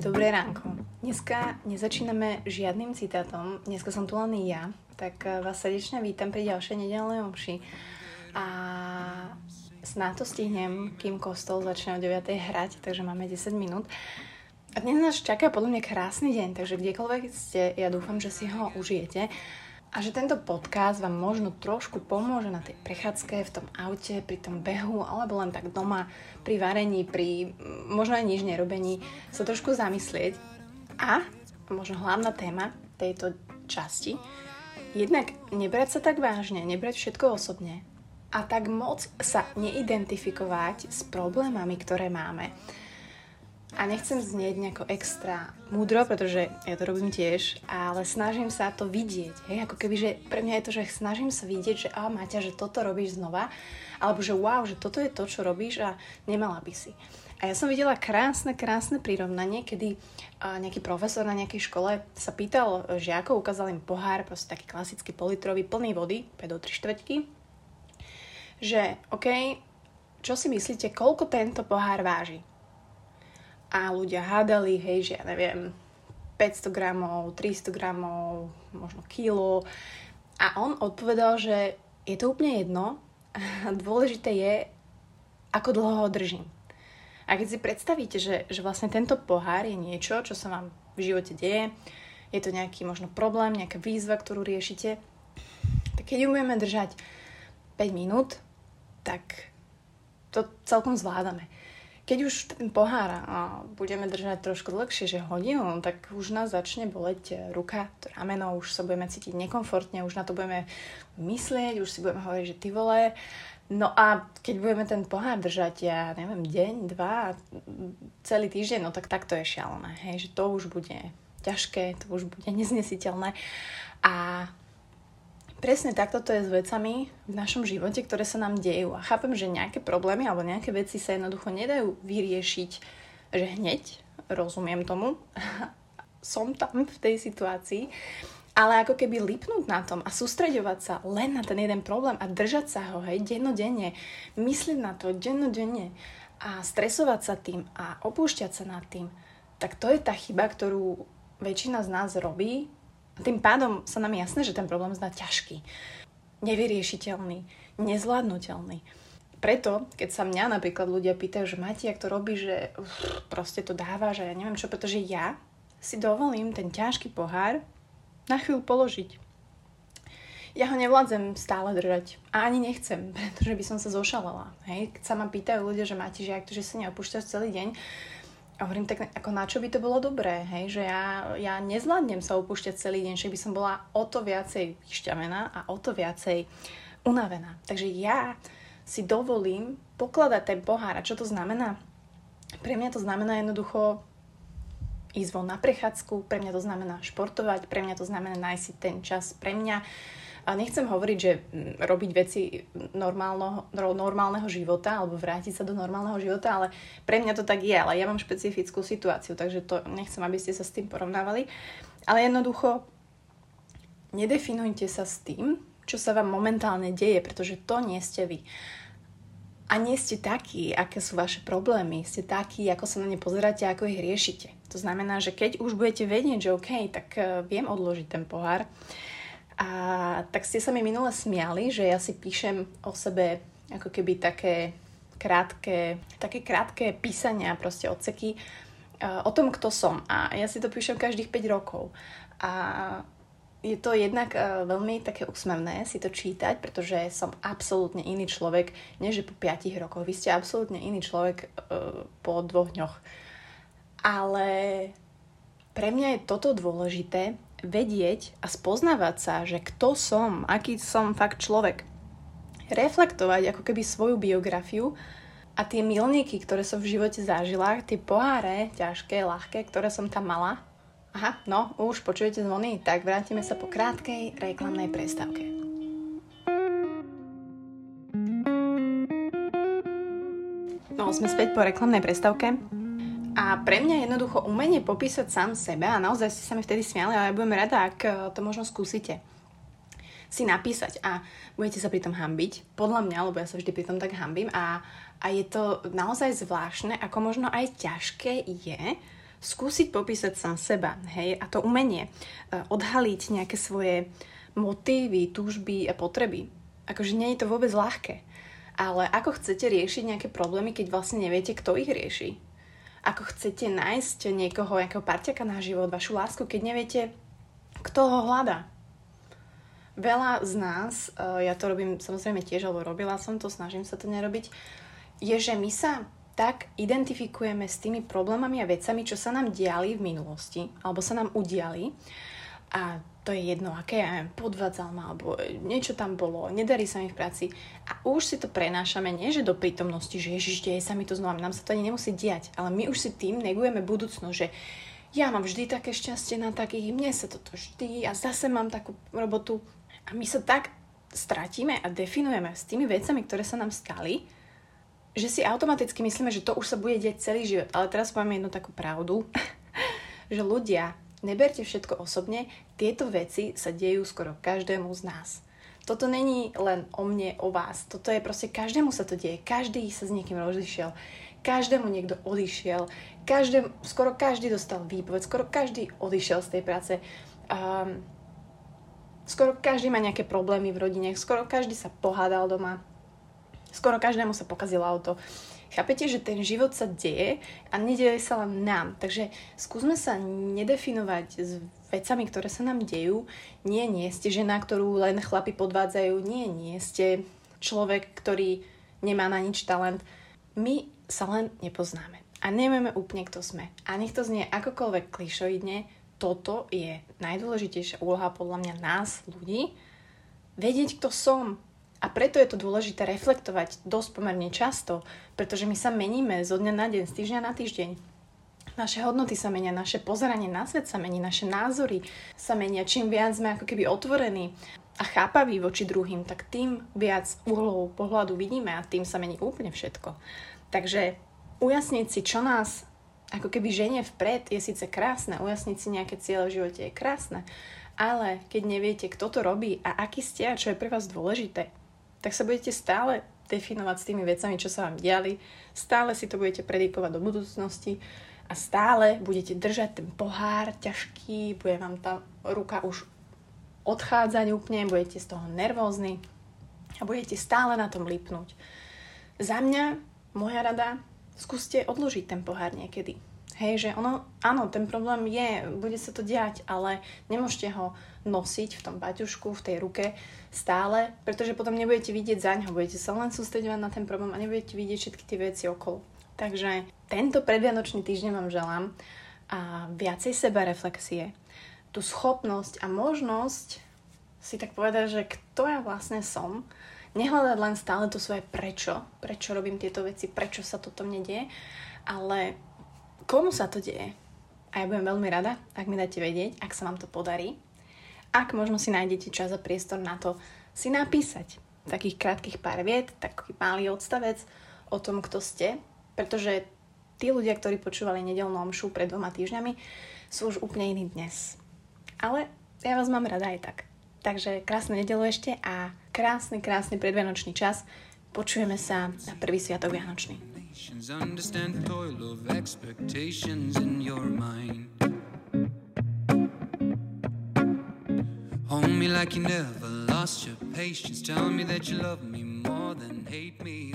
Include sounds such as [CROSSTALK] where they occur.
Ahojte, dobré ránko. Dneska nezačíname žiadnym citátom, dneska som tu len ja, tak eh, vás srdečne vítam pri ďalšej nedelnej omši. A snáď to stihnem, kým kostol začne o 9. hrať, takže máme 10 minút. A dnes nás čaká podľa mňa krásny deň, takže kdekoľvek ste, ja dúfam, že si ho užijete a že tento podcast vám možno trošku pomôže na tej prechádzke, v tom aute, pri tom behu, alebo len tak doma, pri varení, pri možno aj nič nerobení, sa trošku zamyslieť. A možno hlavná téma tejto časti, jednak nebrať sa tak vážne, nebrať všetko osobne a tak moc sa neidentifikovať s problémami, ktoré máme a nechcem znieť nejako extra múdro, pretože ja to robím tiež, ale snažím sa to vidieť. Hej? Ako keby, že pre mňa je to, že snažím sa vidieť, že a Maťa, že toto robíš znova, alebo že wow, že toto je to, čo robíš a nemala by si. A ja som videla krásne, krásne prirovnanie, kedy nejaký profesor na nejakej škole sa pýtal žiakov, ukázal im pohár, proste taký klasický politrový, plný vody, 5 do 3 štvrťky, že OK, čo si myslíte, koľko tento pohár váži? A ľudia hádali, hej, že ja neviem, 500 gramov, 300 gramov, možno kilo. A on odpovedal, že je to úplne jedno a [LAUGHS] dôležité je, ako dlho ho držím. A keď si predstavíte, že, že vlastne tento pohár je niečo, čo sa vám v živote deje, je to nejaký možno problém, nejaká výzva, ktorú riešite, tak keď ju budeme držať 5 minút, tak to celkom zvládame keď už ten pohár budeme držať trošku dlhšie, že hodinu, tak už nás začne boleť e, ruka, to rameno, už sa budeme cítiť nekomfortne, už na to budeme myslieť, už si budeme hovoriť, že ty vole. No a keď budeme ten pohár držať, ja neviem, deň, dva, celý týždeň, no tak takto je šialené, hej, že to už bude ťažké, to už bude neznesiteľné. A Presne takto to je s vecami v našom živote, ktoré sa nám dejú. A chápem, že nejaké problémy alebo nejaké veci sa jednoducho nedajú vyriešiť, že hneď, rozumiem tomu, [LAUGHS] som tam v tej situácii, ale ako keby lipnúť na tom a sústreďovať sa len na ten jeden problém a držať sa ho, hej, dennodenne, myslieť na to dennodenne a stresovať sa tým a opúšťať sa nad tým, tak to je tá chyba, ktorú väčšina z nás robí tým pádom sa nám jasné, že ten problém zdá ťažký, nevyriešiteľný, nezvládnutelný. Preto, keď sa mňa napríklad ľudia pýtajú, že Mati, ak to robí, že uf, proste to dáva, že ja neviem čo, pretože ja si dovolím ten ťažký pohár na chvíľu položiť. Ja ho nevládzem stále držať. A ani nechcem, pretože by som sa zošalala. Hej? Keď sa ma pýtajú ľudia, že Mati, že ak to, že sa neopúšťaš celý deň, a hovorím, tak ako na čo by to bolo dobré, hej? že ja, ja nezvládnem sa opúšťať celý deň, že by som bola o to viacej vyšťavená a o to viacej unavená. Takže ja si dovolím pokladať ten pohár. A čo to znamená? Pre mňa to znamená jednoducho ísť von na prechádzku, pre mňa to znamená športovať, pre mňa to znamená nájsť si ten čas pre mňa, a nechcem hovoriť, že mm, robiť veci normálno, normálneho života alebo vrátiť sa do normálneho života, ale pre mňa to tak je, ale ja mám špecifickú situáciu, takže to nechcem, aby ste sa s tým porovnávali. Ale jednoducho nedefinujte sa s tým, čo sa vám momentálne deje, pretože to nie ste vy. A nie ste takí, aké sú vaše problémy. Ste takí, ako sa na ne pozeráte, ako ich riešite. To znamená, že keď už budete vedieť, že OK, tak eh, viem odložiť ten pohár, a tak ste sa mi minule smiali, že ja si píšem o sebe ako keby také krátke, také krátke písania, proste odseky uh, o tom, kto som. A ja si to píšem každých 5 rokov. A je to jednak uh, veľmi také úsmevné si to čítať, pretože som absolútne iný človek, než po 5 rokoch. Vy ste absolútne iný človek uh, po dvoch dňoch. Ale pre mňa je toto dôležité, vedieť a spoznávať sa, že kto som, aký som fakt človek. Reflektovať ako keby svoju biografiu a tie milníky, ktoré som v živote zažila, tie poháre, ťažké, ľahké, ktoré som tam mala. Aha, no, už počujete zvony, tak vrátime sa po krátkej reklamnej prestávke. No, sme späť po reklamnej prestávke. A pre mňa jednoducho umenie popísať sám sebe a naozaj ste sa mi vtedy smiali, ale ja budem rada, ak eh, to možno skúsite si napísať a budete sa pri tom hambiť, podľa mňa, lebo ja sa vždy pri tom tak hambím a, a je to naozaj zvláštne, ako možno aj ťažké je skúsiť popísať sám seba, hej, a to umenie, e, odhaliť nejaké svoje motívy, túžby a potreby. Akože nie je to vôbec ľahké. Ale ako chcete riešiť nejaké problémy, keď vlastne neviete, kto ich rieši? Ako chcete nájsť niekoho, nejakého parťaka na život, vašu lásku, keď neviete, kto ho hľadá? Veľa z nás, e, ja to robím samozrejme tiež, alebo robila som to, snažím sa to nerobiť, je, že my sa tak identifikujeme s tými problémami a vecami, čo sa nám diali v minulosti, alebo sa nám udiali. A to je jedno, aké ja neviem, podvádzal ma, alebo niečo tam bolo, nedarí sa mi v práci. A už si to prenášame, nie že do prítomnosti, že ježiš, deje sa mi to znova, nám sa to ani nemusí diať, ale my už si tým negujeme budúcnosť, že ja mám vždy také šťastie na takých, mne sa toto vždy a zase mám takú robotu. A my sa tak stratíme a definujeme s tými vecami, ktoré sa nám stali, že si automaticky myslíme, že to už sa bude deť celý život. Ale teraz poviem jednu takú pravdu, [LAUGHS] že ľudia, neberte všetko osobne, tieto veci sa dejú skoro každému z nás. Toto není len o mne, o vás. Toto je proste, každému sa to deje. Každý sa s niekým rozišiel. Každému niekto odišiel. Každé, skoro každý dostal výpoveď. Skoro každý odišiel z tej práce. Um, skoro každý má nejaké problémy v rodine. Skoro každý sa pohádal doma Skoro každému sa pokazilo auto. Chápete, že ten život sa deje a nedieje sa len nám. Takže skúsme sa nedefinovať s vecami, ktoré sa nám dejú. Nie, nie ste žena, ktorú len chlapi podvádzajú. Nie, nie ste človek, ktorý nemá na nič talent. My sa len nepoznáme. A nevieme úplne, kto sme. A nech to znie akokoľvek klišoidne, toto je najdôležitejšia úloha podľa mňa nás, ľudí, vedieť, kto som, a preto je to dôležité reflektovať dosť pomerne často, pretože my sa meníme zo dňa na deň, z týždňa na týždeň. Naše hodnoty sa menia, naše pozeranie na svet sa mení, naše názory sa menia. Čím viac sme ako keby otvorení a chápaví voči druhým, tak tým viac uhlov pohľadu vidíme a tým sa mení úplne všetko. Takže ujasniť si, čo nás ako keby ženie vpred, je síce krásne, ujasniť si nejaké cieľe v živote je krásne, ale keď neviete, kto to robí a aký ste a čo je pre vás dôležité, tak sa budete stále definovať s tými vecami, čo sa vám diali, stále si to budete predikovať do budúcnosti a stále budete držať ten pohár ťažký, bude vám tá ruka už odchádzať úplne, budete z toho nervózni a budete stále na tom lipnúť. Za mňa, moja rada, skúste odložiť ten pohár niekedy Hej, že ono, áno, ten problém je, bude sa to diať, ale nemôžete ho nosiť v tom baťušku, v tej ruke stále, pretože potom nebudete vidieť za ňo, budete sa len sústredovať na ten problém a nebudete vidieť všetky tie veci okolo. Takže tento predvianočný týždeň vám želám a viacej seba reflexie, tú schopnosť a možnosť si tak povedať, že kto ja vlastne som, nehľadať len stále to svoje prečo, prečo robím tieto veci, prečo sa toto mne deje, ale komu sa to deje. A ja budem veľmi rada, ak mi dáte vedieť, ak sa vám to podarí. Ak možno si nájdete čas a priestor na to si napísať takých krátkých pár viet, taký malý odstavec o tom, kto ste, pretože tí ľudia, ktorí počúvali nedelnú omšu pred dvoma týždňami, sú už úplne iní dnes. Ale ja vás mám rada aj tak. Takže krásne nedelu ešte a krásny, krásny predvianočný čas. Počujeme sa na prvý sviatok Vianočný. Understand the toil of expectations in your mind. Hold me like you never lost your patience. Tell me that you love me more than hate me.